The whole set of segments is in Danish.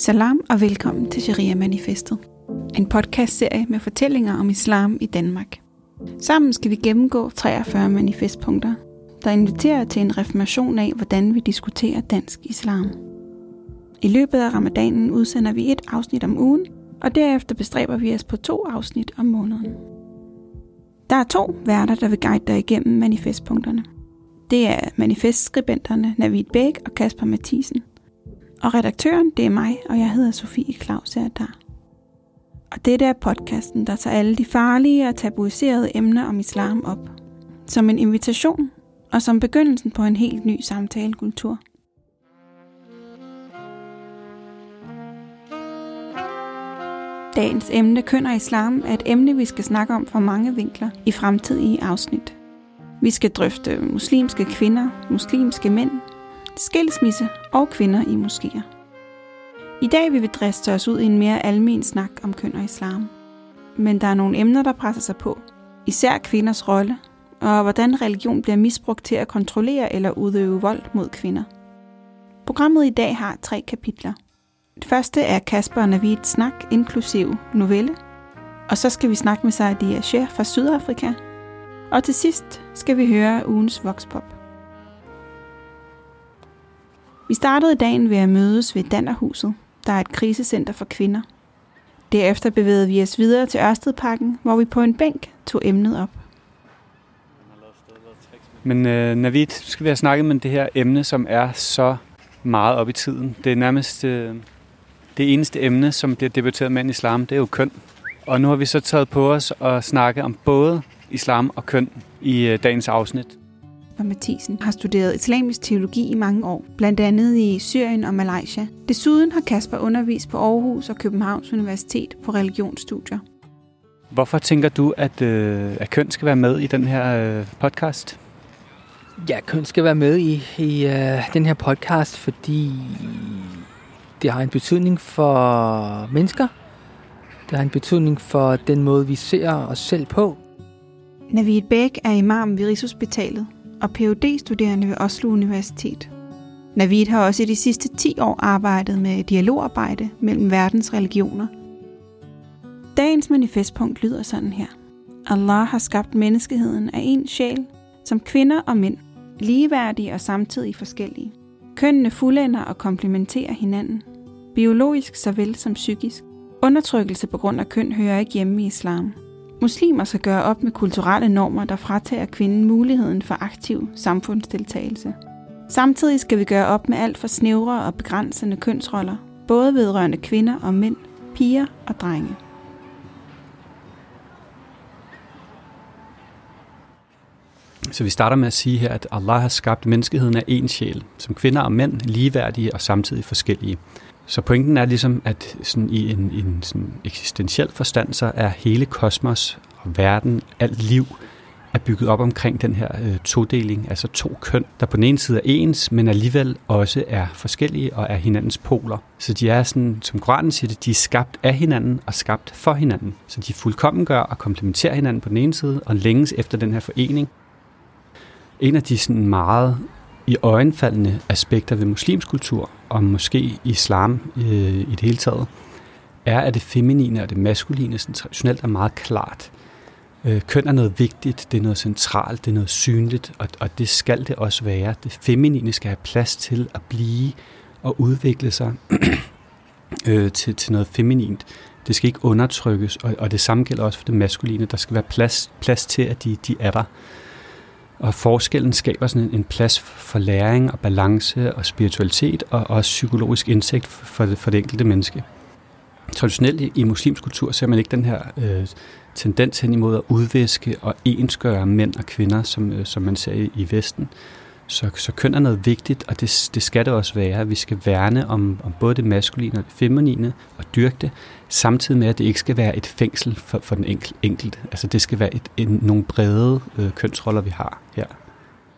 Salam og velkommen til Sharia Manifestet. En podcastserie med fortællinger om islam i Danmark. Sammen skal vi gennemgå 43 manifestpunkter, der inviterer til en reformation af, hvordan vi diskuterer dansk islam. I løbet af ramadanen udsender vi et afsnit om ugen, og derefter bestræber vi os på to afsnit om måneden. Der er to værter, der vil guide dig igennem manifestpunkterne. Det er manifestskribenterne Navid Bæk og Kasper Mathisen – og redaktøren, det er mig, og jeg hedder Sofie Claus der. Og dette er podcasten, der tager alle de farlige og tabuiserede emner om islam op. Som en invitation, og som begyndelsen på en helt ny samtalekultur. Dagens emne køn og islam er et emne, vi skal snakke om fra mange vinkler i fremtidige afsnit. Vi skal drøfte muslimske kvinder, muslimske mænd, skilsmisse og kvinder i moskéer. I dag vil vi driste os ud i en mere almen snak om køn og islam. Men der er nogle emner, der presser sig på. Især kvinders rolle, og hvordan religion bliver misbrugt til at kontrollere eller udøve vold mod kvinder. Programmet i dag har tre kapitler. Det første er Kasper og Navid snak, inklusiv novelle. Og så skal vi snakke med Saadia Sheikh fra Sydafrika. Og til sidst skal vi høre ugens Voxpop. Vi startede dagen ved at mødes ved Dannerhuset, der er et krisecenter for kvinder. Derefter bevægede vi os videre til Ørstedparken, hvor vi på en bænk tog emnet op. Men øh, Navid, du skal vi have snakket med det her emne, som er så meget op i tiden. Det er nærmest øh, det eneste emne, som bliver debatteret med islam, det er jo køn. Og nu har vi så taget på os at snakke om både islam og køn i øh, dagens afsnit. Kasper Mathisen har studeret islamisk teologi i mange år, blandt andet i Syrien og Malaysia. Desuden har Kasper undervist på Aarhus og Københavns Universitet på religionsstudier. Hvorfor tænker du, at, øh, at køn skal være med i den her øh, podcast? Ja, køn skal være med i, i øh, den her podcast, fordi det har en betydning for mennesker. Det har en betydning for den måde, vi ser os selv på. Navid Bæk er imam ved Rigshospitalet og phd studerende ved Oslo Universitet. Navid har også i de sidste 10 år arbejdet med dialogarbejde mellem verdens religioner. Dagens manifestpunkt lyder sådan her. Allah har skabt menneskeheden af en sjæl, som kvinder og mænd, ligeværdige og samtidig forskellige. Kønnene fuldender og komplementerer hinanden, biologisk såvel som psykisk. Undertrykkelse på grund af køn hører ikke hjemme i islam. Muslimer skal gøre op med kulturelle normer, der fratager kvinden muligheden for aktiv samfundsdeltagelse. Samtidig skal vi gøre op med alt for snævre og begrænsende kønsroller, både vedrørende kvinder og mænd, piger og drenge. Så vi starter med at sige her, at Allah har skabt menneskeheden af en sjæl, som kvinder og mænd ligeværdige og samtidig forskellige. Så pointen er ligesom, at sådan i en, en sådan eksistentiel forstand, så er hele kosmos og verden, alt liv, er bygget op omkring den her øh, todeling, altså to køn, der på den ene side er ens, men alligevel også er forskellige og er hinandens poler. Så de er sådan, som Koranen siger det, de er skabt af hinanden og skabt for hinanden. Så de fuldkommen gør og komplementerer hinanden på den ene side, og længes efter den her forening. En af de sådan meget i øjenfaldende aspekter ved muslimsk kultur, og måske islam øh, i det hele taget, er, at det feminine og det maskuline sådan traditionelt er meget klart. Øh, køn er noget vigtigt, det er noget centralt, det er noget synligt, og, og det skal det også være. Det feminine skal have plads til at blive og udvikle sig øh, til, til noget feminint. Det skal ikke undertrykkes, og, og det samme gælder også for det maskuline. Der skal være plads, plads til, at de, de er der. Og forskellen skaber sådan en plads for læring og balance og spiritualitet og også psykologisk indsigt for det, for det enkelte menneske. Traditionelt i, muslimsk kultur ser man ikke den her øh, tendens hen imod at udviske og ensgøre mænd og kvinder, som, øh, som man ser i, i Vesten. Så, så køn er noget vigtigt, og det, det skal det også være. Vi skal værne om, om både det maskuline og det feminine og dyrke det, samtidig med, at det ikke skal være et fængsel for, for den enkel, enkelte. Altså det skal være et, en, nogle brede øh, kønsroller, vi har her.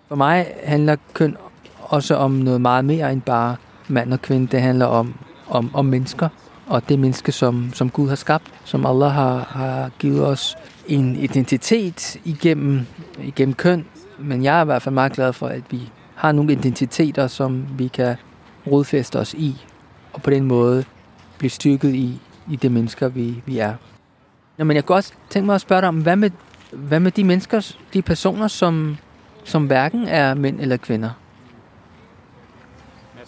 For mig handler køn også om noget meget mere end bare mand og kvinde. Det handler om, om, om mennesker, og det menneske, som, som Gud har skabt, som Allah har, har givet os en identitet igennem, igennem køn, men jeg er i hvert fald meget glad for, at vi har nogle identiteter, som vi kan rodfæste os i, og på den måde blive styrket i, i det mennesker, vi, vi er. Nå, men jeg kunne også tænke mig at spørge dig om, hvad med, hvad med de mennesker, de personer, som, som hverken er mænd eller kvinder?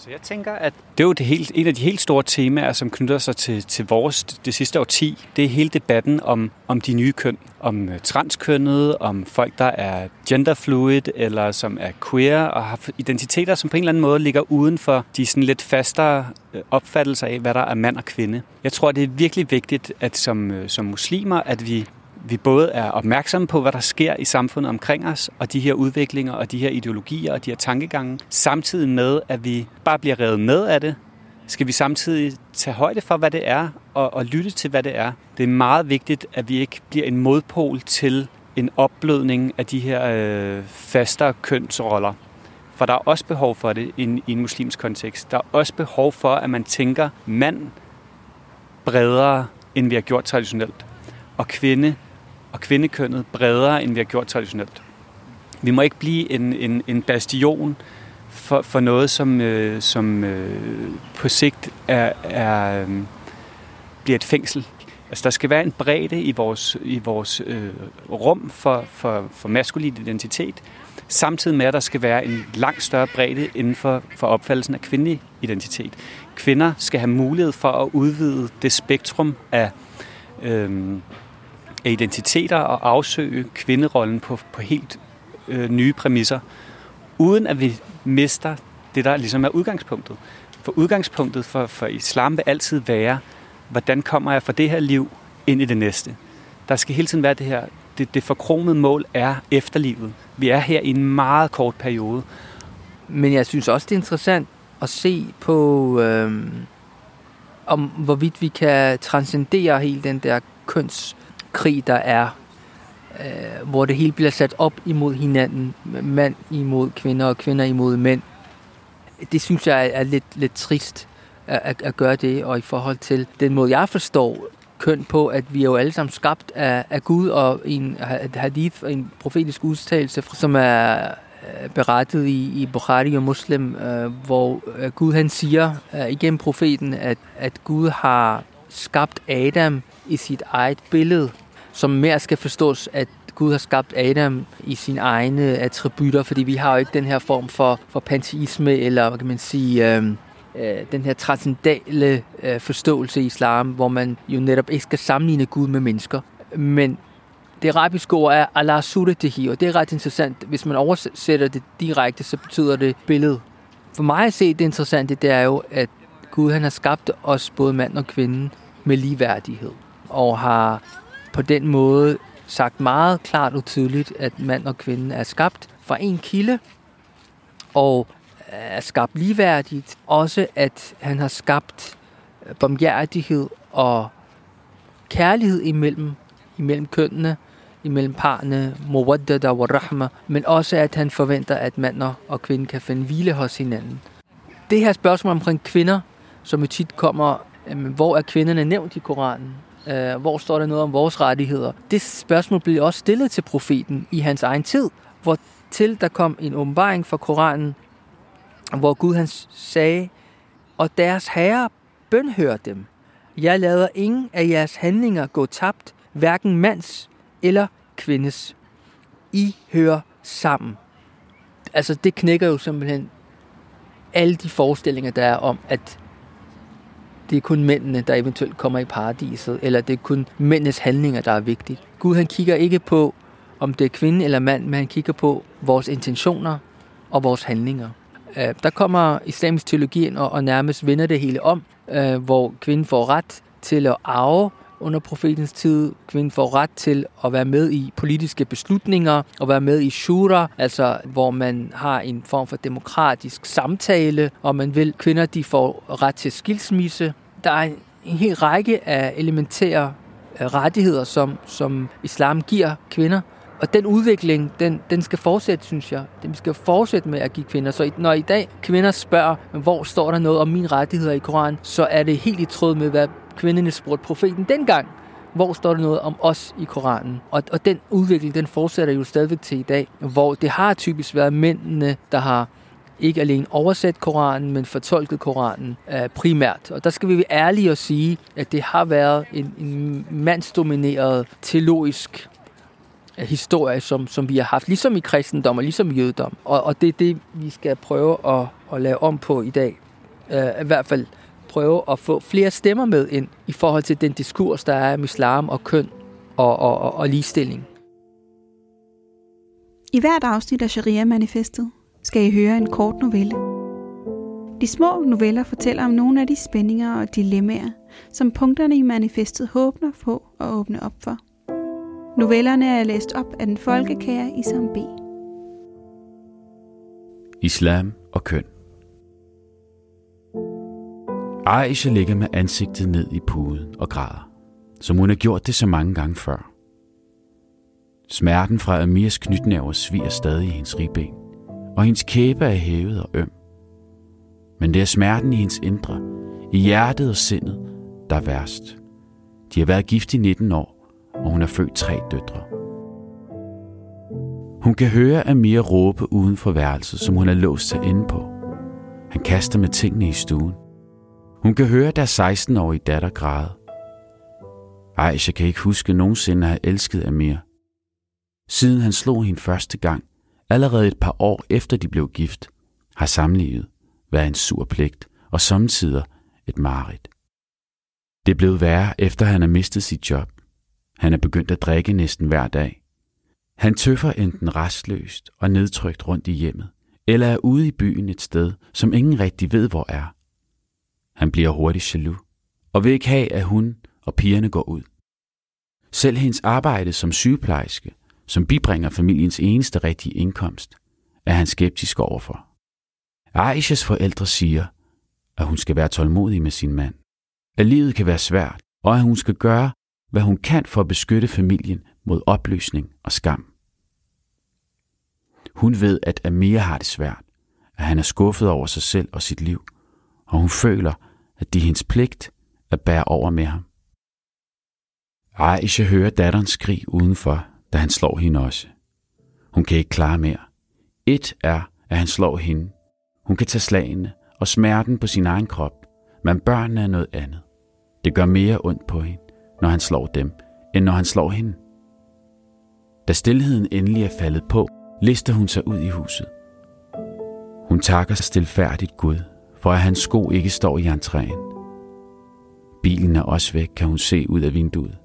Altså, jeg tænker, at det er jo det helt, en af de helt store temaer, som knytter sig til, til vores det sidste årti. Det er hele debatten om, om de nye køn. Om øh, transkønnet, transkønnede, om folk, der er genderfluid, eller som er queer, og har identiteter, som på en eller anden måde ligger uden for de sådan lidt fastere øh, opfattelser af, hvad der er mand og kvinde. Jeg tror, det er virkelig vigtigt, at som, øh, som muslimer, at vi vi både er opmærksomme på, hvad der sker i samfundet omkring os, og de her udviklinger, og de her ideologier, og de her tankegange, samtidig med, at vi bare bliver revet med af det, skal vi samtidig tage højde for, hvad det er, og, og lytte til, hvad det er. Det er meget vigtigt, at vi ikke bliver en modpol til en opblødning af de her øh, fastere kønsroller. For der er også behov for det i en, i en muslimsk kontekst. Der er også behov for, at man tænker mand bredere, end vi har gjort traditionelt, og kvinde og kvindekønnet bredere, end vi har gjort traditionelt. Vi må ikke blive en, en, en bastion for, for noget, som, øh, som øh, på sigt er, er, øh, bliver et fængsel. Altså, der skal være en bredde i vores, i vores øh, rum for, for, for maskulin identitet, samtidig med, at der skal være en langt større bredde inden for, for opfattelsen af kvindelig identitet. Kvinder skal have mulighed for at udvide det spektrum af øh, af identiteter og afsøge kvinderollen på, på helt øh, nye præmisser, uden at vi mister det, der ligesom er udgangspunktet. For udgangspunktet for, for islam vil altid være, hvordan kommer jeg fra det her liv ind i det næste. Der skal hele tiden være det her, det, det forkromede mål er efterlivet. Vi er her i en meget kort periode. Men jeg synes også, det er interessant at se på, øh, om hvorvidt vi kan transcendere hele den der køns krig, der er, øh, hvor det hele bliver sat op imod hinanden, mand imod kvinder og kvinder imod mænd. Det synes jeg er lidt, lidt trist at, at, at gøre det, og i forhold til den måde, jeg forstår køn på, at vi er jo alle sammen skabt af, af Gud, og en hadith, en profetisk udtalelse, som er øh, berettet i, i Bukhari og Muslim, øh, hvor øh, Gud han siger øh, igennem profeten, at, at Gud har skabt Adam i sit eget billede, som mere skal forstås, at Gud har skabt Adam i sine egne attributter, fordi vi har jo ikke den her form for, for panteisme, eller hvad kan man sige, øh, øh, den her transcendale øh, forståelse i islam, hvor man jo netop ikke skal sammenligne Gud med mennesker. Men det arabiske ord er Allah suratihi, og det er ret interessant. Hvis man oversætter det direkte, så betyder det billede. For mig at se det interessante, det er jo, at Gud han har skabt os, både mand og kvinde, med ligeværdighed. Og har på den måde sagt meget klart og tydeligt, at mand og kvinde er skabt fra en kilde, og er skabt ligeværdigt. Også at han har skabt øh, bomhjertighed og kærlighed imellem, imellem kønnene, imellem parne, muwaddada wa rahma, men også at han forventer, at mand og kvinde kan finde hvile hos hinanden. Det her spørgsmål omkring kvinder, som jo tit kommer, hvor er kvinderne nævnt i Koranen? Øh, hvor står der noget om vores rettigheder? Det spørgsmål blev også stillet til profeten i hans egen tid, hvor til der kom en åbenbaring fra Koranen, hvor Gud han sagde, og deres herre bønhører dem. Jeg lader ingen af jeres handlinger gå tabt, hverken mands eller kvindes. I hører sammen. Altså det knækker jo simpelthen alle de forestillinger, der er om, at det er kun mændene, der eventuelt kommer i paradiset, eller det er kun mændenes handlinger, der er vigtigt. Gud han kigger ikke på, om det er kvinde eller mand, men han kigger på vores intentioner og vores handlinger. Øh, der kommer islamisk teologi ind og, nærmest vender det hele om, øh, hvor kvinden får ret til at arve under profetens tid. Kvinden får ret til at være med i politiske beslutninger og være med i shura, altså hvor man har en form for demokratisk samtale, og man vil kvinder de får ret til skilsmisse der er en, en hel række af elementære øh, rettigheder, som, som islam giver kvinder. Og den udvikling, den, den skal fortsætte, synes jeg. Den skal fortsætte med at give kvinder. Så når i dag kvinder spørger, hvor står der noget om mine rettigheder i Koranen, så er det helt i tråd med, hvad kvinderne spurgte profeten dengang. Hvor står der noget om os i Koranen? Og, og den udvikling, den fortsætter jo stadigvæk til i dag, hvor det har typisk været mændene, der har ikke alene oversat Koranen, men fortolket Koranen øh, primært. Og der skal vi være ærlige og sige, at det har været en, en mandsdomineret teologisk øh, historie, som, som vi har haft, ligesom i kristendom og ligesom i jødedom. Og, og det er det, vi skal prøve at, at lave om på i dag. Øh, I hvert fald prøve at få flere stemmer med ind i forhold til den diskurs, der er om islam og køn og, og, og, og ligestilling. I hvert afsnit af Sharia-manifestet skal I høre en kort novelle. De små noveller fortæller om nogle af de spændinger og dilemmaer, som punkterne i manifestet håbner på at åbne op for. Novellerne er læst op af den folkekære Isam B. Islam og køn Aisha ligger med ansigtet ned i puden og græder, som hun har gjort det så mange gange før. Smerten fra Amirs knytnæver sviger stadig i hendes ribben, og hendes kæbe er hævet og øm. Men det er smerten i hendes indre, i hjertet og sindet, der er værst. De har været gift i 19 år, og hun har født tre døtre. Hun kan høre Amir råbe uden for værelset, som hun har låst sig inde på. Han kaster med tingene i stuen. Hun kan høre deres 16-årige datter græde. Aisha kan ikke huske nogensinde at have elsket Amir. Siden han slog hende første gang, allerede et par år efter de blev gift, har samlivet været en sur pligt og samtidig et mareridt. Det blev værre, efter han har mistet sit job. Han er begyndt at drikke næsten hver dag. Han tøffer enten restløst og nedtrykt rundt i hjemmet, eller er ude i byen et sted, som ingen rigtig ved, hvor er. Han bliver hurtigt jaloux, og vil ikke have, at hun og pigerne går ud. Selv hendes arbejde som sygeplejerske, som bibringer familiens eneste rigtige indkomst, er han skeptisk overfor. Aishas forældre siger, at hun skal være tålmodig med sin mand, at livet kan være svært, og at hun skal gøre, hvad hun kan for at beskytte familien mod opløsning og skam. Hun ved, at Amir har det svært, at han er skuffet over sig selv og sit liv, og hun føler, at det er hendes pligt at bære over med ham. Aisha hører datterens skrig udenfor, da han slår hende også. Hun kan ikke klare mere. Et er, at han slår hende. Hun kan tage slagene og smerten på sin egen krop, men børnene er noget andet. Det gør mere ondt på hende, når han slår dem, end når han slår hende. Da stillheden endelig er faldet på, lister hun sig ud i huset. Hun takker stilfærdigt Gud for at hans sko ikke står i entréen. Bilen er også væk, kan hun se ud af vinduet.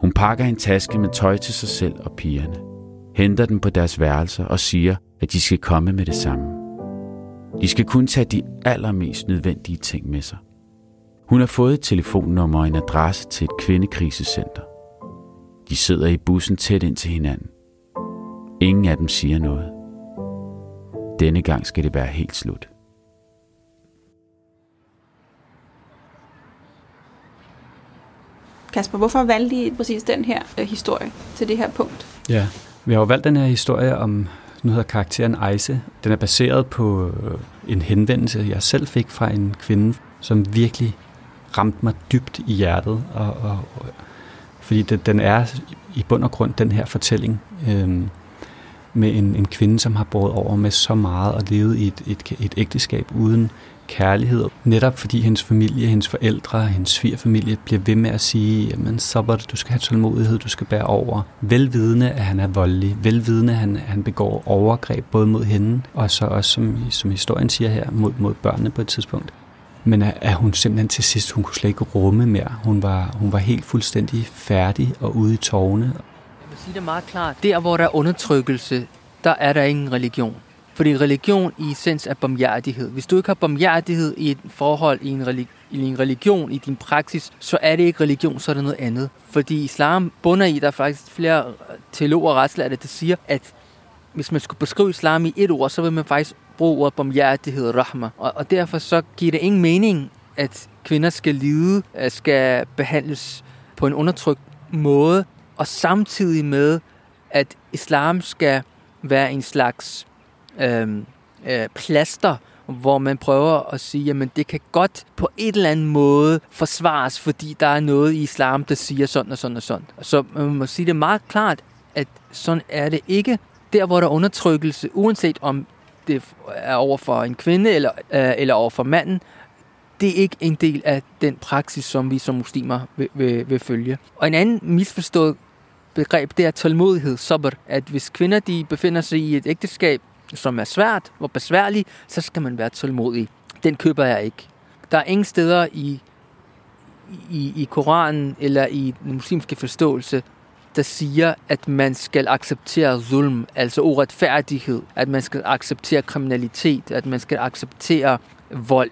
Hun pakker en taske med tøj til sig selv og pigerne, henter dem på deres værelser og siger, at de skal komme med det samme. De skal kun tage de allermest nødvendige ting med sig. Hun har fået et telefonnummer og en adresse til et kvindekrisecenter. De sidder i bussen tæt ind til hinanden. Ingen af dem siger noget. Denne gang skal det være helt slut. Kasper, hvorfor valgte I præcis den her øh, historie til det her punkt? Ja, vi har jo valgt den her historie om, nu hedder karakteren Ejse. Den er baseret på øh, en henvendelse, jeg selv fik fra en kvinde, som virkelig ramte mig dybt i hjertet. Og, og, og, fordi det, den er i bund og grund den her fortælling øh, med en, en kvinde, som har båret over med så meget og levet i et, et, et ægteskab uden kærlighed. Netop fordi hendes familie, hendes forældre, hendes svigerfamilie bliver ved med at sige, jamen så du skal have tålmodighed, du skal bære over. Velvidende, at han er voldelig. Velvidende, at han, han begår overgreb både mod hende, og så også, som, som historien siger her, mod, mod børnene på et tidspunkt. Men at, at hun simpelthen til sidst, hun kunne slet ikke rumme mere. Hun var, hun var helt fuldstændig færdig og ude i tårne. Sige det meget klart. Der, hvor der er undertrykkelse, der er der ingen religion. Fordi religion i essens er bomhjertighed. Hvis du ikke har bomhjertighed i et forhold i en, religi- i en religion, i din praksis, så er det ikke religion, så er det noget andet. Fordi islam bunder i, der er faktisk flere teologer og retslærte, der siger, at hvis man skulle beskrive islam i et ord, så vil man faktisk bruge ordet bomhjertighed og rahma. Og, og derfor så giver det ingen mening, at kvinder skal lide, skal behandles på en undertrykt måde, og samtidig med, at islam skal være en slags øh, øh, plaster, hvor man prøver at sige, at det kan godt på et eller andet måde forsvares, fordi der er noget i islam, der siger sådan og sådan og sådan. Så man må sige det meget klart, at sådan er det ikke. Der, hvor der er undertrykkelse, uanset om det er over for en kvinde eller, øh, eller over for manden, det er ikke en del af den praksis, som vi som muslimer vil, vil, vil følge. Og en anden misforstået begreb, det er tålmodighed, sabr, at hvis kvinder de befinder sig i et ægteskab, som er svært og besværligt, så skal man være tålmodig. Den køber jeg ikke. Der er ingen steder i, i, i Koranen eller i den muslimske forståelse, der siger, at man skal acceptere zulm, altså uretfærdighed, at man skal acceptere kriminalitet, at man skal acceptere vold.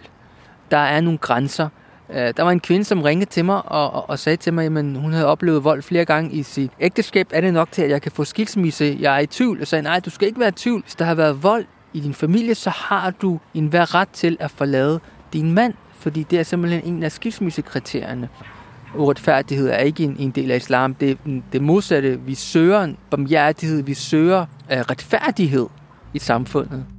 Der er nogle grænser. Øh, der var en kvinde, som ringede til mig og, og, og sagde til mig, at hun havde oplevet vold flere gange i sit ægteskab. Er det nok til, at jeg kan få skilsmisse? Jeg er i tvivl. Jeg sagde, nej, du skal ikke være i tvivl. Hvis der har været vold i din familie, så har du en hver ret til at forlade din mand, fordi det er simpelthen en af skilsmissekriterierne uretfærdighed er ikke en, en del af islam. Det er det modsatte. Vi søger en barmhjertighed, vi søger uh, retfærdighed i samfundet.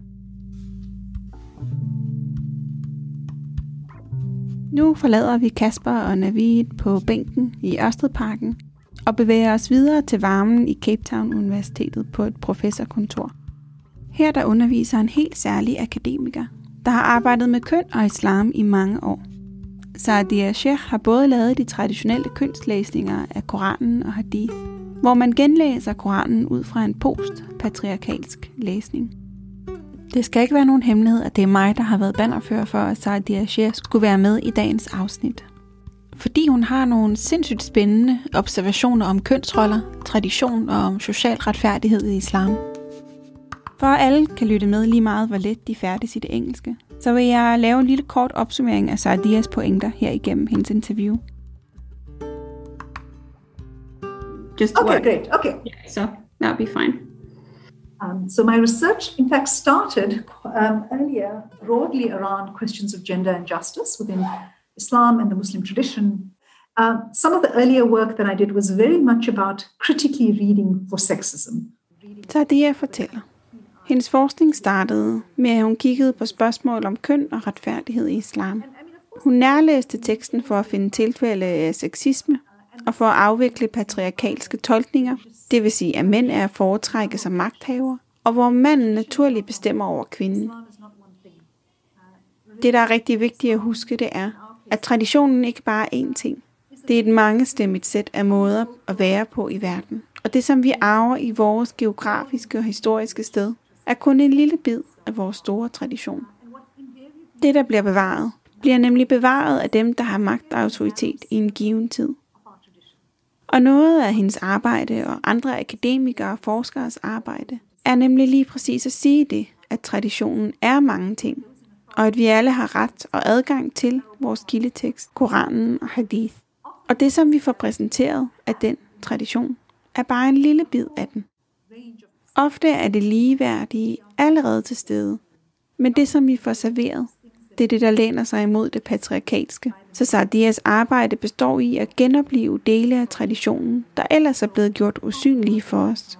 Nu forlader vi Kasper og Navid på bænken i Ørstedparken og bevæger os videre til varmen i Cape Town Universitetet på et professorkontor. Her der underviser en helt særlig akademiker, der har arbejdet med køn og islam i mange år – Saadia Sheikh har både lavet de traditionelle kønslæsninger af Koranen og Hadith, hvor man genlæser Koranen ud fra en post-patriarkalsk læsning. Det skal ikke være nogen hemmelighed, at det er mig, der har været bannerfører for, at Saadia Sheikh skulle være med i dagens afsnit. Fordi hun har nogle sindssygt spændende observationer om kønsroller, tradition og om social retfærdighed i islam. For at alle kan lytte med lige meget, hvor let de færdes i det engelske, så vil jeg lave en lille kort opsummering af Sardias pointer her igennem hendes interview. Just okay, great. Okay. Yeah, so that'll be fine. Um, so my research, in fact, started um, earlier broadly around questions of gender and justice within Islam and the Muslim tradition. Uh, some of the earlier work that I did was very much about critically reading for sexism. Tadia fortæller. Hendes forskning startede med, at hun kiggede på spørgsmål om køn og retfærdighed i islam. Hun nærlæste teksten for at finde tilfælde af sexisme og for at afvikle patriarkalske tolkninger, det vil sige, at mænd er at foretrække som magthaver, og hvor manden naturligt bestemmer over kvinden. Det, der er rigtig vigtigt at huske, det er, at traditionen ikke bare er én ting. Det er et mangestemmigt sæt af måder at være på i verden. Og det, som vi arver i vores geografiske og historiske sted, er kun en lille bid af vores store tradition. Det, der bliver bevaret, bliver nemlig bevaret af dem, der har magt og autoritet i en given tid. Og noget af hendes arbejde og andre akademikere og forskeres arbejde er nemlig lige præcis at sige det, at traditionen er mange ting, og at vi alle har ret og adgang til vores kildetekst, Koranen og Hadith. Og det, som vi får præsenteret af den tradition, er bare en lille bid af den. Ofte er det ligeværdige allerede til stede, men det som vi får serveret, det er det, der læner sig imod det patriarkalske. Så Sardias arbejde består i at genopleve dele af traditionen, der ellers er blevet gjort usynlige for os.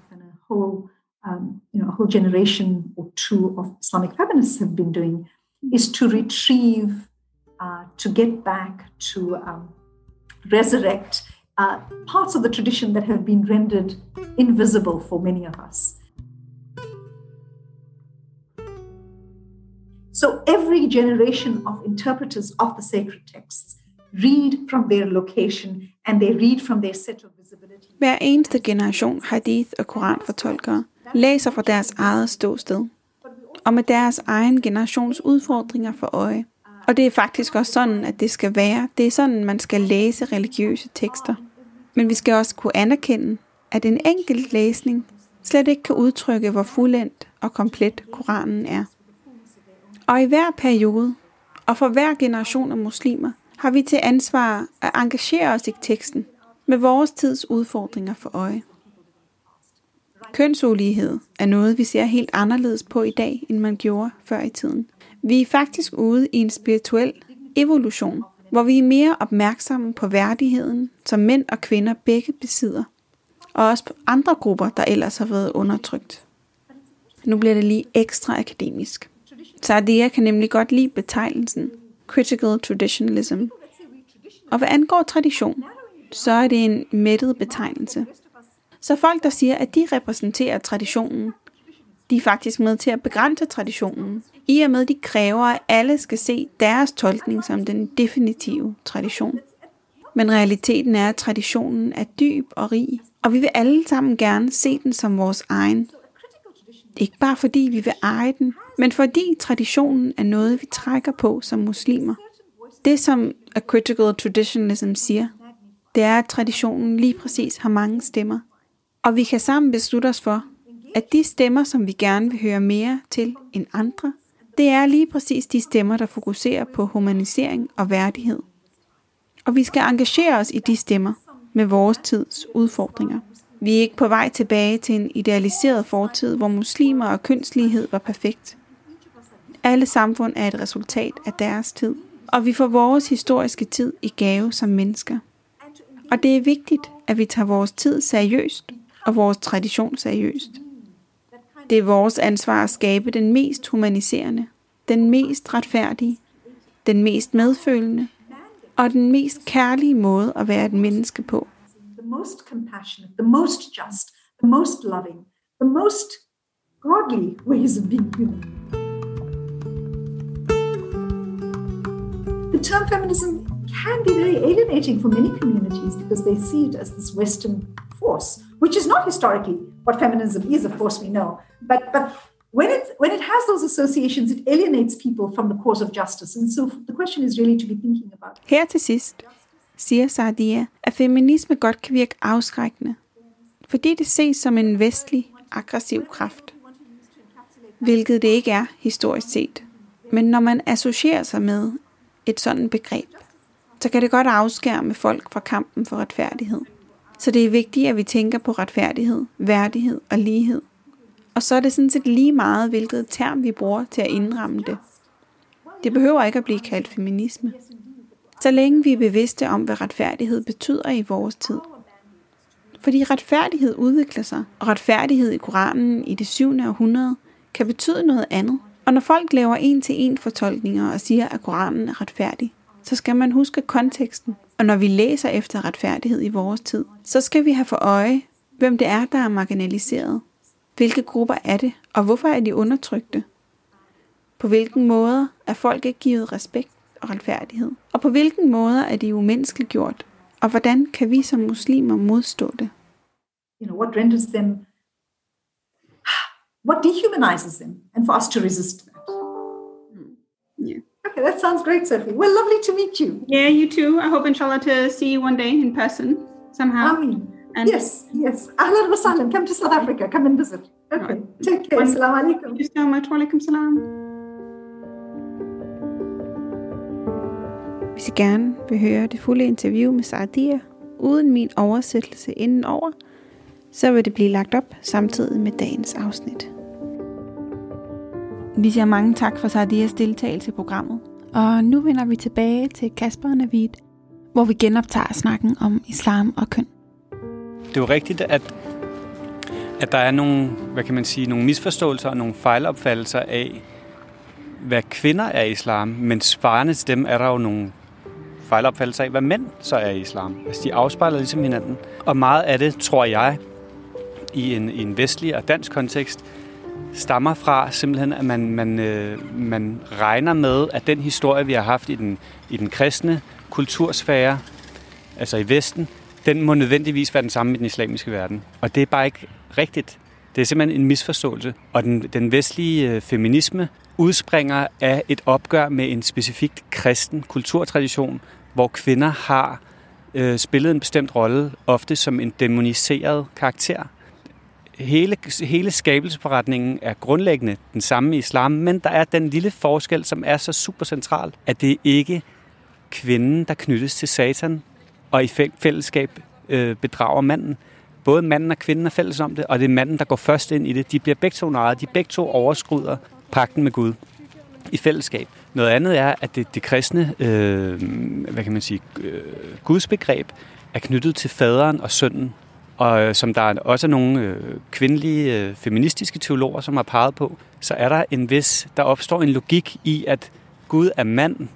Um, you know, a whole generation or two of Islamic feminists have been doing is to retrieve, uh, to get back, to um, resurrect uh, parts of the tradition that have been rendered invisible for many of us. So every generation of interpreters of the sacred texts read from their location and they read from their set of visibility. Hver eneste generation hadith og koranfortolkere læser fra deres eget ståsted og med deres egen generations udfordringer for øje. Og det er faktisk også sådan, at det skal være. Det er sådan, man skal læse religiøse tekster. Men vi skal også kunne anerkende, at en enkelt læsning slet ikke kan udtrykke, hvor fuldendt og komplet Koranen er. Og i hver periode, og for hver generation af muslimer, har vi til ansvar at engagere os i teksten med vores tids udfordringer for øje. Kønsulighed er noget, vi ser helt anderledes på i dag, end man gjorde før i tiden. Vi er faktisk ude i en spirituel evolution, hvor vi er mere opmærksomme på værdigheden, som mænd og kvinder begge besidder, og også på andre grupper, der ellers har været undertrykt. Nu bliver det lige ekstra akademisk. Sadia kan nemlig godt lide betegnelsen critical traditionalism. Og hvad angår tradition, så er det en mættet betegnelse. Så folk, der siger, at de repræsenterer traditionen, De er faktisk med til at begrænse traditionen, i og med de kræver, at alle skal se deres tolkning som den definitive tradition. Men realiteten er, at traditionen er dyb og rig, og vi vil alle sammen gerne se den som vores egen. Ikke bare fordi vi vil eje den, men fordi traditionen er noget, vi trækker på som muslimer. Det som A Critical Traditionalism siger, det er, at traditionen lige præcis har mange stemmer. Og vi kan sammen beslutte os for, at de stemmer, som vi gerne vil høre mere til end andre, det er lige præcis de stemmer, der fokuserer på humanisering og værdighed. Og vi skal engagere os i de stemmer med vores tids udfordringer. Vi er ikke på vej tilbage til en idealiseret fortid, hvor muslimer og kønslighed var perfekt. Alle samfund er et resultat af deres tid, og vi får vores historiske tid i gave som mennesker. Og det er vigtigt, at vi tager vores tid seriøst og vores tradition seriøst. Det er vores ansvar at skabe den mest humaniserende, den mest retfærdige, den mest medfølende og den mest kærlige måde at være et menneske på. The most compassionate, the most just, the most loving, the most godly ways of being human. The term feminism can be very alienating for many communities because they see it as this Western force, which is not historically what feminism is, of course, we know. But, but when, it, when it has those associations, it alienates people from the cause of justice. And so the question is really to be thinking about. Her til sidst siger Sardia, at feminisme godt kan virke afskrækkende, fordi det ses som en vestlig, aggressiv kraft, hvilket det ikke er historisk set. Men når man associerer sig med et sådan begreb, så kan det godt afskærme folk fra kampen for retfærdighed. Så det er vigtigt, at vi tænker på retfærdighed, værdighed og lighed. Og så er det sådan set lige meget, hvilket term vi bruger til at indramme det. Det behøver ikke at blive kaldt feminisme. Så længe vi er bevidste om, hvad retfærdighed betyder i vores tid. Fordi retfærdighed udvikler sig, og retfærdighed i Koranen i det 7. århundrede kan betyde noget andet. Og når folk laver en-til-en fortolkninger og siger, at Koranen er retfærdig, så skal man huske konteksten. Og når vi læser efter retfærdighed i vores tid, så skal vi have for øje, hvem det er, der er marginaliseret. Hvilke grupper er det, og hvorfor er de undertrykte? På hvilken måder er folk ikke givet respekt og retfærdighed? Og på hvilken måder er de umenneskeliggjort? Og hvordan kan vi som muslimer modstå det? You know, what renders them, what dehumanizes them, and for us to resist that. Hmm. Yeah. Okay, that sounds great, Sophie. Well, lovely to meet you. Yeah, you too. I hope inshallah to see you one day in person somehow. Amin. And Yes, yes. Ahlan wa sahlan. Come to South Africa. Come and visit. Okay. Take care. Wonderful. Assalamu alaikum. Thank you so much. Walaikum salam. Hvis I gerne vil høre det fulde interview med Saadia, uden min oversættelse indenover, så vil det blive lagt op samtidig med dagens afsnit. Vi siger mange tak for Sardias deltagelse i programmet. Og nu vender vi tilbage til Kasper og Navid, hvor vi genoptager snakken om islam og køn. Det er jo rigtigt, at, at der er nogle, hvad kan man sige, nogle misforståelser og nogle fejlopfattelser af, hvad kvinder er i islam, men svarende til dem er der jo nogle fejlopfattelser af, hvad mænd så er i islam. Altså, de afspejler ligesom hinanden. Og meget af det, tror jeg, i en, i en vestlig og dansk kontekst, stammer fra simpelthen, at man, man, øh, man regner med, at den historie, vi har haft i den, i den kristne kultursfære, altså i Vesten, den må nødvendigvis være den samme i den islamiske verden. Og det er bare ikke rigtigt. Det er simpelthen en misforståelse. Og den, den vestlige øh, feminisme udspringer af et opgør med en specifikt kristen kulturtradition, hvor kvinder har øh, spillet en bestemt rolle, ofte som en demoniseret karakter. Hele, hele skabelsesforretningen er grundlæggende den samme i islam, men der er den lille forskel, som er så super central, at det ikke er kvinden, der knyttes til satan, og i fællesskab øh, bedrager manden. Både manden og kvinden er fælles om det, og det er manden, der går først ind i det. De bliver begge to narret, de begge to overskrider pakten med Gud i fællesskab. Noget andet er, at det, det kristne, øh, hvad kan man sige, øh, gudsbegreb er knyttet til faderen og sønnen. Og øh, som der er også nogle øh, kvindelige øh, feministiske teologer, som har peget på, så er der en vis, der opstår en logik i, at Gud er mand,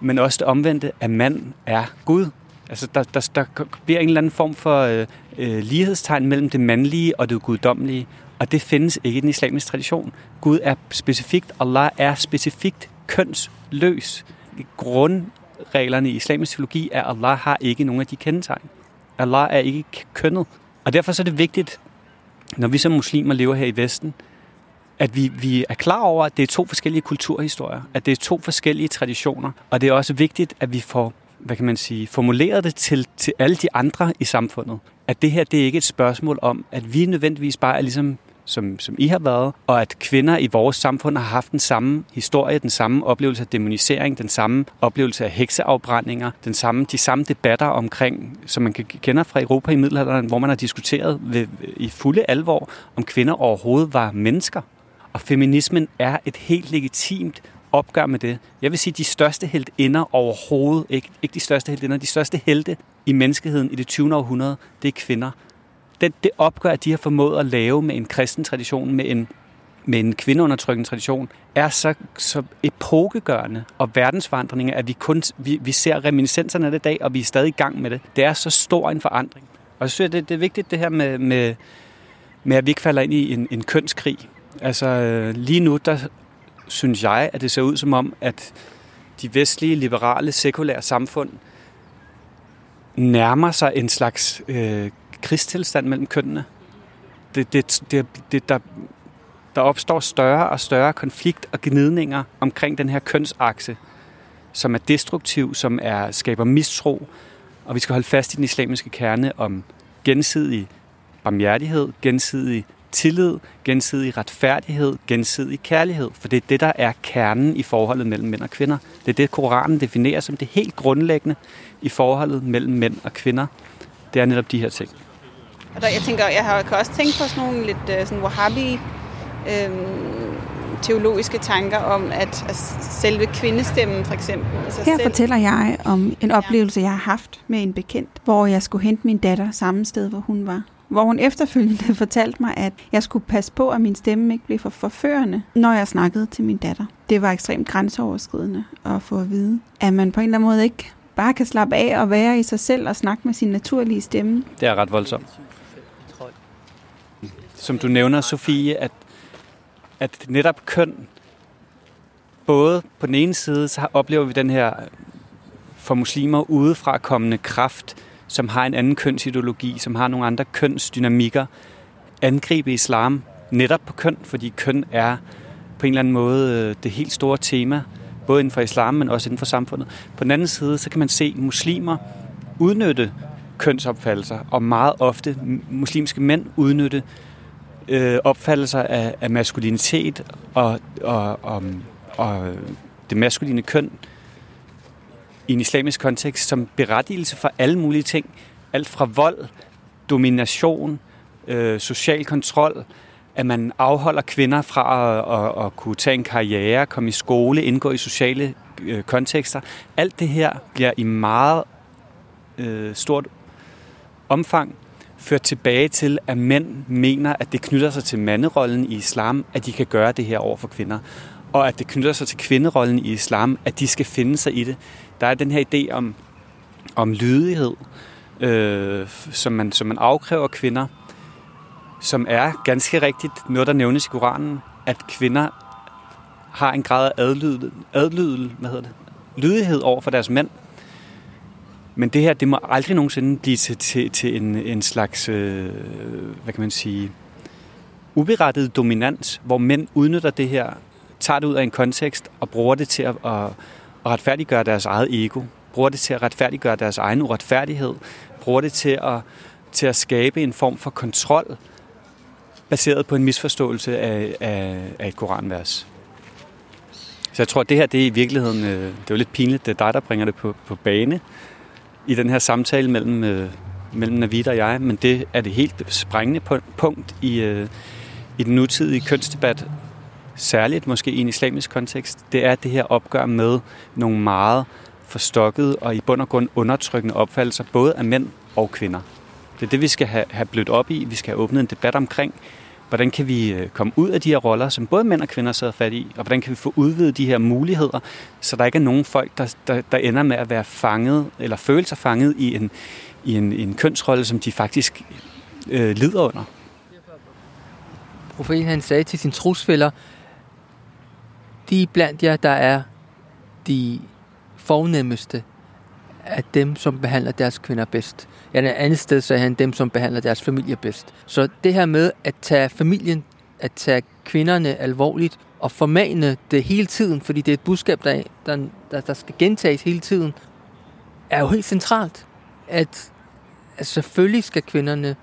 men også det omvendte, at mand er Gud. Altså der, der, der bliver en eller anden form for øh, øh, lighedstegn mellem det mandlige og det guddommelige. Og det findes ikke i den islamiske tradition. Gud er specifikt, Allah er specifikt kønsløs. Grundreglerne i islamisk teologi er, at Allah har ikke nogen af de kendetegn. Allah er ikke kønnet. Og derfor så er det vigtigt, når vi som muslimer lever her i Vesten, at vi, vi er klar over, at det er to forskellige kulturhistorier, at det er to forskellige traditioner, og det er også vigtigt, at vi får hvad kan man sige, formuleret det til, til alle de andre i samfundet. At det her, det er ikke et spørgsmål om, at vi nødvendigvis bare er ligesom som, som I har været, og at kvinder i vores samfund har haft den samme historie, den samme oplevelse af demonisering, den samme oplevelse af hekseafbrændinger, den samme, de samme debatter omkring, som man kender fra Europa i middelalderen, hvor man har diskuteret ved, i fulde alvor, om kvinder overhovedet var mennesker. Og feminismen er et helt legitimt opgør med det. Jeg vil sige, de største heltinder overhovedet, ikke, ikke de største heltinder, de største helte i menneskeheden i det 20. århundrede, det er kvinder. Det, det opgør, at de har formået at lave med en kristen tradition, med en, med en kvindeundertrykkende tradition, er så, så epokegørende og verdensforandring, at vi, kun, vi, vi ser reminiscenserne af det i dag, og vi er stadig i gang med det. Det er så stor en forandring. Og så synes jeg, det, det er vigtigt det her med, med, med, at vi ikke falder ind i en, en kønskrig. Altså lige nu, der synes jeg, at det ser ud som om, at de vestlige, liberale, sekulære samfund nærmer sig en slags øh, krigstilstand mellem kønnene. Det, det, det, det, der, der opstår større og større konflikt og gnidninger omkring den her kønsakse, som er destruktiv, som er skaber mistro, og vi skal holde fast i den islamiske kerne om gensidig barmhjertighed, gensidig tillid, gensidig retfærdighed, gensidig kærlighed. For det er det, der er kernen i forholdet mellem mænd og kvinder. Det er det, Koranen definerer som det helt grundlæggende i forholdet mellem mænd og kvinder. Det er netop de her ting. Og der, jeg tænker, jeg har kan også tænkt på sådan nogle lidt uh, sådan wahhabi øhm, teologiske tanker om, at, at selve kvindestemmen for eksempel. Altså Her selv... fortæller jeg om en oplevelse, jeg har haft med en bekendt, hvor jeg skulle hente min datter samme sted, hvor hun var hvor hun efterfølgende fortalte mig, at jeg skulle passe på, at min stemme ikke blev for forførende, når jeg snakkede til min datter. Det var ekstremt grænseoverskridende at få at vide, at man på en eller anden måde ikke bare kan slappe af og være i sig selv og snakke med sin naturlige stemme. Det er ret voldsomt. Som du nævner, Sofie, at, at netop køn, både på den ene side, så oplever vi den her for muslimer udefra kommende kraft, som har en anden kønsideologi, som har nogle andre kønsdynamikker, angribe islam netop på køn, fordi køn er på en eller anden måde øh, det helt store tema, både inden for islam, men også inden for samfundet. På den anden side, så kan man se muslimer udnytte kønsopfattelser, og meget ofte muslimske mænd udnytte øh, opfattelser af, af maskulinitet og, og, og, og det maskuline køn i en islamisk kontekst som berettigelse for alle mulige ting. Alt fra vold, domination, øh, social kontrol, at man afholder kvinder fra at, at, at kunne tage en karriere, komme i skole, indgå i sociale øh, kontekster. Alt det her bliver i meget øh, stort omfang ført tilbage til, at mænd mener, at det knytter sig til manderollen i islam, at de kan gøre det her over for kvinder. Og at det knytter sig til kvinderollen i islam, at de skal finde sig i det der er den her idé om, om lydighed, øh, som, man, som man afkræver kvinder, som er ganske rigtigt noget, der nævnes i Koranen, at kvinder har en grad af adlyd, adlyd, hvad hedder det, lydighed over for deres mænd. Men det her, det må aldrig nogensinde blive til, til, til en, en slags, øh, hvad kan man sige, uberettiget dominans, hvor mænd udnytter det her, tager det ud af en kontekst og bruger det til at, at at retfærdiggøre deres eget ego, bruger det til at retfærdiggøre deres egen uretfærdighed, bruger det til at, til at skabe en form for kontrol, baseret på en misforståelse af, af, af et koranvers. Så jeg tror, at det her det er i virkeligheden, øh, det er jo lidt pinligt, det er dig, der bringer det på, på bane i den her samtale mellem, øh, mellem Navid og jeg, men det er det helt sprængende punkt i, øh, i den nutidige kønsdebat, særligt måske i en islamisk kontekst, det er det her opgør med nogle meget forstokkede og i bund og grund undertrykkende opfattelser, både af mænd og kvinder. Det er det, vi skal have, have blødt op i. Vi skal have åbnet en debat omkring, hvordan kan vi øh, komme ud af de her roller, som både mænd og kvinder sidder fat i, og hvordan kan vi få udvidet de her muligheder, så der ikke er nogen folk, der, der, der ender med at være fanget, eller føle sig fanget i en, i en, en kønsrolle, som de faktisk øh, lider under. profeten han sagde til sin trosfælder, de blandt jer, der er de fornemmeste af dem, som behandler deres kvinder bedst. Ja, et andet sted sagde han dem, som behandler deres familie bedst. Så det her med at tage familien, at tage kvinderne alvorligt og formane det hele tiden, fordi det er et budskab, der, der, der, der skal gentages hele tiden, er jo helt centralt. At, at selvfølgelig skal kvinderne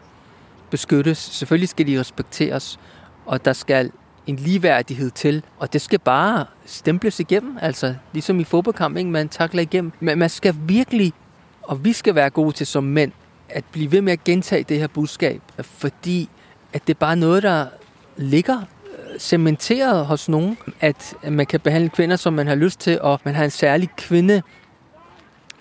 beskyttes, selvfølgelig skal de respekteres, og der skal en ligeværdighed til, og det skal bare stemples igennem, altså ligesom i fodboldkamp, ikke? man takler igennem. Men man skal virkelig, og vi skal være gode til som mænd, at blive ved med at gentage det her budskab, fordi at det er bare noget, der ligger øh, cementeret hos nogen, at man kan behandle kvinder, som man har lyst til, og man har en særlig kvinde,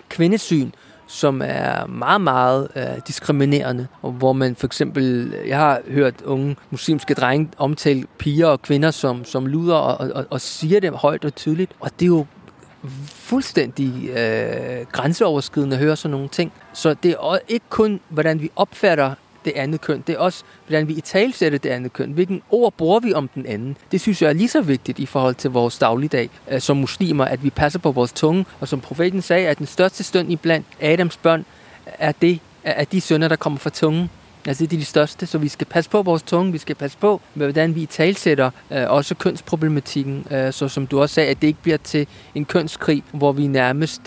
kvindesyn, som er meget, meget øh, diskriminerende, og hvor man for eksempel, jeg har hørt unge muslimske drenge omtale piger og kvinder som, som luder, og, og, og siger det højt og tydeligt, og det er jo fuldstændig øh, grænseoverskridende at høre sådan nogle ting. Så det er ikke kun, hvordan vi opfatter det andet køn. Det er også, hvordan vi i talsætter det andet køn. Hvilken ord bruger vi om den anden? Det synes jeg er lige så vigtigt i forhold til vores dagligdag øh, som muslimer, at vi passer på vores tunge. Og som profeten sagde, at den største stønd i blandt Adams børn er det, er de sønder, der kommer fra tungen. Altså det er de største, så vi skal passe på vores tunge, vi skal passe på, med, hvordan vi talsætter øh, også kønsproblematikken, øh, så som du også sagde, at det ikke bliver til en kønskrig, hvor vi nærmest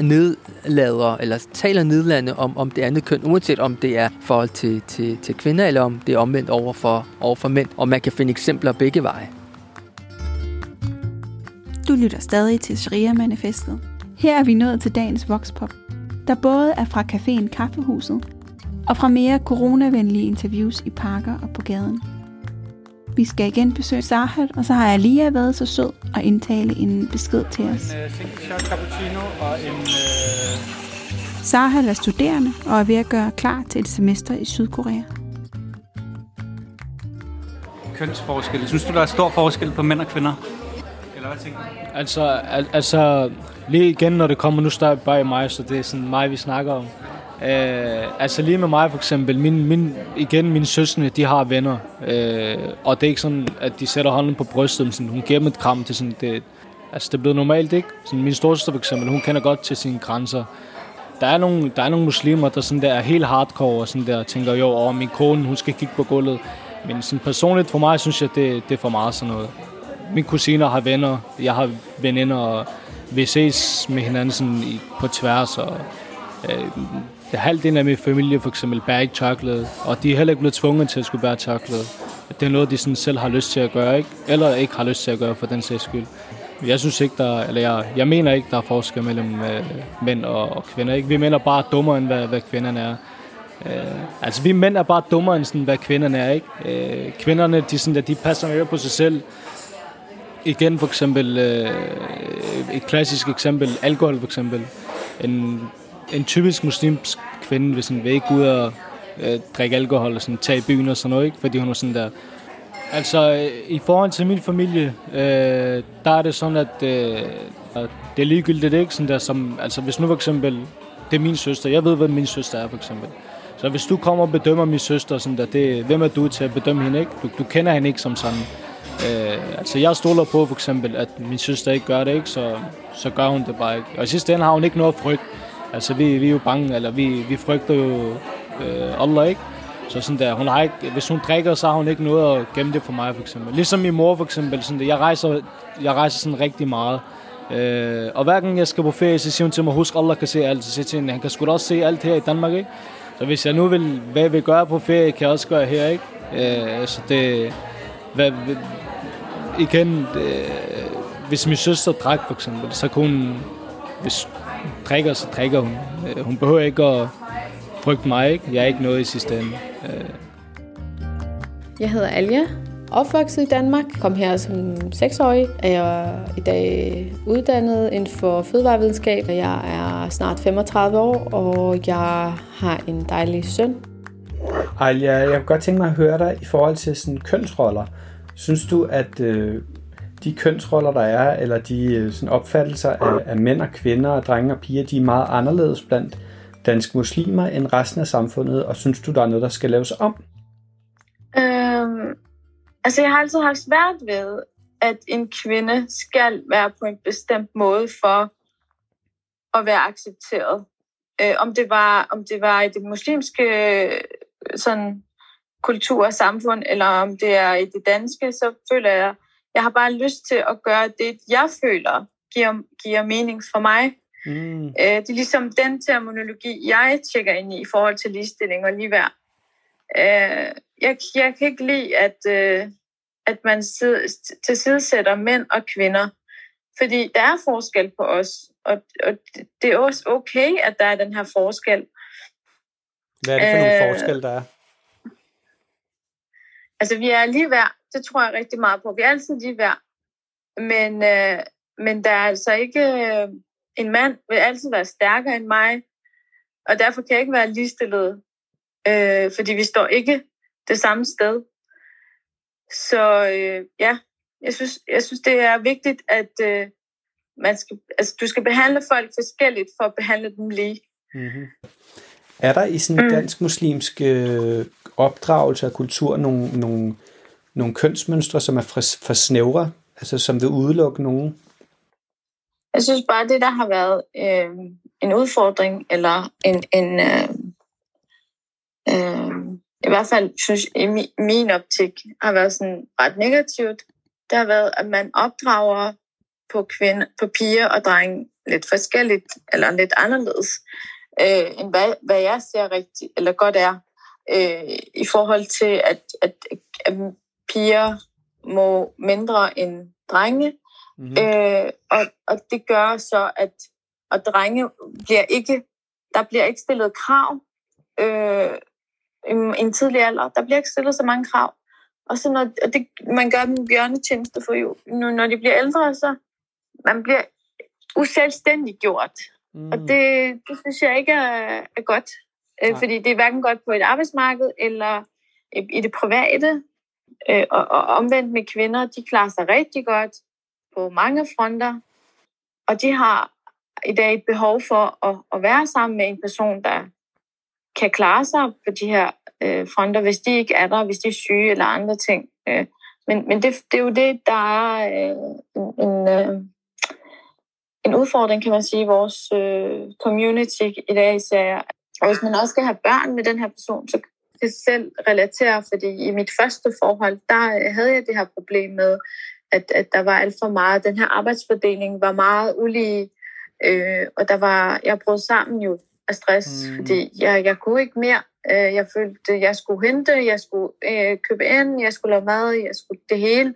nedlader, eller taler nedladende om, om det andet køn, uanset om det er forhold til, til, til kvinder, eller om det er omvendt over for, over for mænd. Og man kan finde eksempler begge veje. Du lytter stadig til Sharia-manifestet. Her er vi nået til dagens Voxpop, der både er fra caféen Kaffehuset og fra mere coronavenlige interviews i parker og på gaden. Vi skal igen besøge Sahad, og så har jeg lige været så sød at indtale en besked til os. En uh, cappuccino og en... Uh... Sahad er studerende og er ved at gøre klar til et semester i Sydkorea. Kønsforskel. Synes du, der er stor forskel på mænd og kvinder? Eller hvad tænker du? Altså, al- altså lige igen, når det kommer, nu står jeg bare i mig, så det er sådan mig, vi snakker om. Øh, altså lige med mig for eksempel, min, min, igen mine søstre, de har venner, øh, og det er ikke sådan, at de sætter hånden på brystet, men sådan, hun giver dem et kram til sådan, det, altså det er blevet normalt, ikke? Sådan, min storsøster for eksempel, hun kender godt til sine grænser. Der er nogle, der er nogle muslimer, der sådan der er helt hardcore og sådan der tænker, jo, over min kone, hun skal kigge på gulvet. Men sådan personligt for mig, synes jeg, det, det er for meget sådan noget. Min kusiner har venner, jeg har veninder, og vi ses med hinanden sådan i, på tværs, og øh, det halvdelen af min familie for eksempel bærer ikke tørklæde, og de er heller ikke blevet tvunget til at skulle bære tørklæde. Det er noget, de sådan selv har lyst til at gøre, ikke? eller ikke har lyst til at gøre for den sags skyld. Jeg synes ikke, der, eller jeg, jeg mener ikke, der er forskel mellem øh, mænd og, og kvinder. Ikke? Vi mænd er bare dummere, end hvad, hvad kvinderne er. Øh, altså, vi mænd er bare dummere, end sådan, hvad kvinderne er. Ikke? Øh, kvinderne, de, sådan, der, de passer mere på sig selv. Igen for eksempel, øh, et klassisk eksempel, alkohol for eksempel. En en typisk muslimsk kvinde vil, sådan, vil ikke ud og øh, drikke alkohol og sådan, tage i byen og sådan noget, ikke? fordi hun er sådan der. Altså, øh, i forhold til min familie, øh, der er det sådan, at øh, det er ligegyldigt, ikke? Sådan der, som, altså, hvis nu for eksempel, det er min søster, jeg ved, hvad min søster er for eksempel. Så hvis du kommer og bedømmer min søster, sådan der, det, hvem er du til at bedømme hende, ikke? Du, du kender hende ikke som sådan. Øh, altså, jeg stoler på for eksempel, at min søster ikke gør det, ikke? Så, så gør hun det bare ikke. Og i sidste ende har hun ikke noget frygt. Altså, vi, vi er jo bange, eller vi, vi frygter jo øh, Allah, ikke? Så sådan der, hun har ikke, hvis hun drikker, så har hun ikke noget at gemme det for mig, for eksempel. Ligesom min mor, for eksempel. Sådan der, jeg, rejser, jeg rejser sådan rigtig meget. Øh, og hver gang jeg skal på ferie, så siger hun til mig, husk, Allah kan se alt. Så siger til hende, han kan sgu da også se alt her i Danmark, ikke? Så hvis jeg nu vil, hvad jeg vil gøre på ferie, kan jeg også gøre her, ikke? Øh, så det, hvad, igen, det, hvis min søster drak, for eksempel, så kunne hun, hvis drikker, så drikker hun. Øh, hun behøver ikke at frygte mig, ikke? Jeg er ikke noget i sidste ende. Øh. Jeg hedder Alja, opvokset i Danmark, kom her som seksårig. Er jeg i dag uddannet inden for fødevarevidenskab. Jeg er snart 35 år, og jeg har en dejlig søn. Alja, jeg kunne godt tænke mig at høre dig i forhold til sådan kønsroller. Synes du, at øh, de kønsroller, der er, eller de øh, sådan opfattelser af, af mænd og kvinder og drenge og piger, de er meget anderledes blandt danske muslimer end resten af samfundet, og synes du, der er noget, der skal laves om? Øhm, Altså, jeg har altid haft svært ved, at en kvinde skal være på en bestemt måde for at være accepteret. Øh, om, det var, om det var i det muslimske øh, sådan, kultur og samfund, eller om det er i det danske, så føler jeg, jeg har bare lyst til at gøre det, jeg føler giver, giver mening for mig. Mm. Øh, det er ligesom den terminologi, jeg tjekker ind i i forhold til ligestilling og ligeværd. Øh, jeg, jeg kan ikke lide, at, øh, at man tilsidesætter mænd og kvinder, fordi der er forskel på os, og, og det er også okay, at der er den her forskel. Hvad er det for nogle øh, forskel, der er? Altså, vi er lige værd. Det tror jeg rigtig meget på. Vi er altid lige værd. Men, øh, men der er altså ikke... Øh, en mand vil altid være stærkere end mig, og derfor kan jeg ikke være ligestillet, øh, fordi vi står ikke det samme sted. Så øh, ja, jeg synes, jeg synes, det er vigtigt, at øh, man skal, altså, du skal behandle folk forskelligt for at behandle dem lige. Mm-hmm. Er der i sådan en mm. dansk-muslimsk øh, opdragelse og kultur nogle, nogle, nogle kønsmønstre, som er for, for snævre, altså som vil udelukke nogen? Jeg synes bare, det der har været øh, en udfordring, eller en, en øh, øh, i hvert fald synes i min, min optik, har været sådan ret negativt. Det har været, at man opdrager på, kvinde, på piger og drenge lidt forskelligt, eller lidt anderledes, øh, end hvad, hvad jeg ser rigtigt, eller godt er, øh, i forhold til, at, at, at piger må mindre end drenge, Mm-hmm. Øh, og, og det gør så, at og drenge bliver ikke, der bliver ikke stillet krav øh, i en tidlig alder. Der bliver ikke stillet så mange krav. Og så når og det, man gør dem bjørnetjeneste for jo, nu, når de bliver ældre, så man bliver uselvstændigt gjort. Mm. Og det, det synes jeg ikke er, er godt. Øh, fordi det er hverken godt på et arbejdsmarked eller i, i det private. Øh, og, og omvendt med kvinder, de klarer sig rigtig godt på mange fronter, og de har i dag et behov for at, at være sammen med en person, der kan klare sig på de her øh, fronter, hvis de ikke er der, hvis de er syge eller andre ting. Øh, men men det, det er jo det, der er øh, en, en, øh, en udfordring, kan man sige, i vores øh, community i dag. Så, og hvis man også skal have børn med den her person, så kan jeg selv relatere, fordi i mit første forhold, der havde jeg det her problem med, at, at der var alt for meget. Den her arbejdsfordeling var meget ulige, øh, og der var, jeg brød sammen jo af stress, mm. fordi jeg, jeg kunne ikke mere. Øh, jeg følte, jeg skulle hente, jeg skulle øh, købe ind, jeg skulle lave mad, jeg skulle det hele.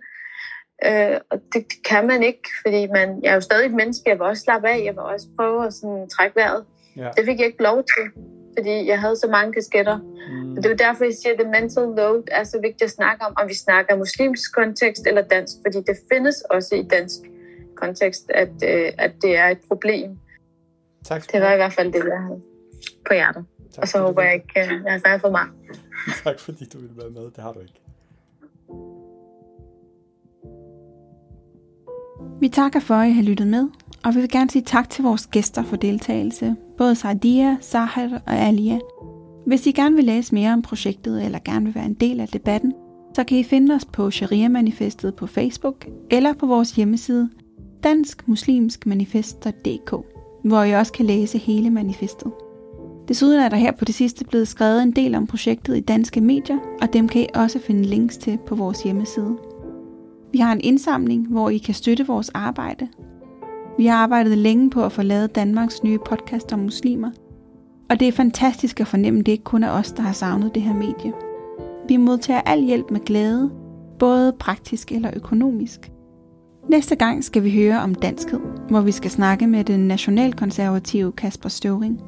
Øh, og det, kan man ikke, fordi man, jeg er jo stadig et menneske, jeg vil også slappe af, jeg vil også prøve at sådan, trække vejret. Ja. Det fik jeg ikke lov til fordi jeg havde så mange kasketter. Mm. Og det er derfor, jeg siger, at det mental load er så vigtigt at snakke om, om vi snakker muslimsk kontekst eller dansk, fordi det findes også i dansk kontekst, at, øh, at det er et problem. Tak det var i hvert fald det, jeg havde på hjertet. Tak, og så håber jeg ikke, øh, jeg har snakket for meget. tak fordi du ville være med. Det har du ikke. Vi takker for, at I har lyttet med, og vi vil gerne sige tak til vores gæster for deltagelse, både Sardia, Sahar og Alia. Hvis I gerne vil læse mere om projektet eller gerne vil være en del af debatten, så kan I finde os på Sharia-manifestet på Facebook eller på vores hjemmeside danskmuslimskmanifest.dk, hvor I også kan læse hele manifestet. Desuden er der her på det sidste blevet skrevet en del om projektet i danske medier, og dem kan I også finde links til på vores hjemmeside. Vi har en indsamling, hvor I kan støtte vores arbejde, vi har arbejdet længe på at få lavet Danmarks nye podcast om muslimer, og det er fantastisk at fornemme, at det ikke kun er os, der har savnet det her medie. Vi modtager al hjælp med glæde, både praktisk eller økonomisk. Næste gang skal vi høre om danskhed, hvor vi skal snakke med den nationalkonservative Kasper Støvring.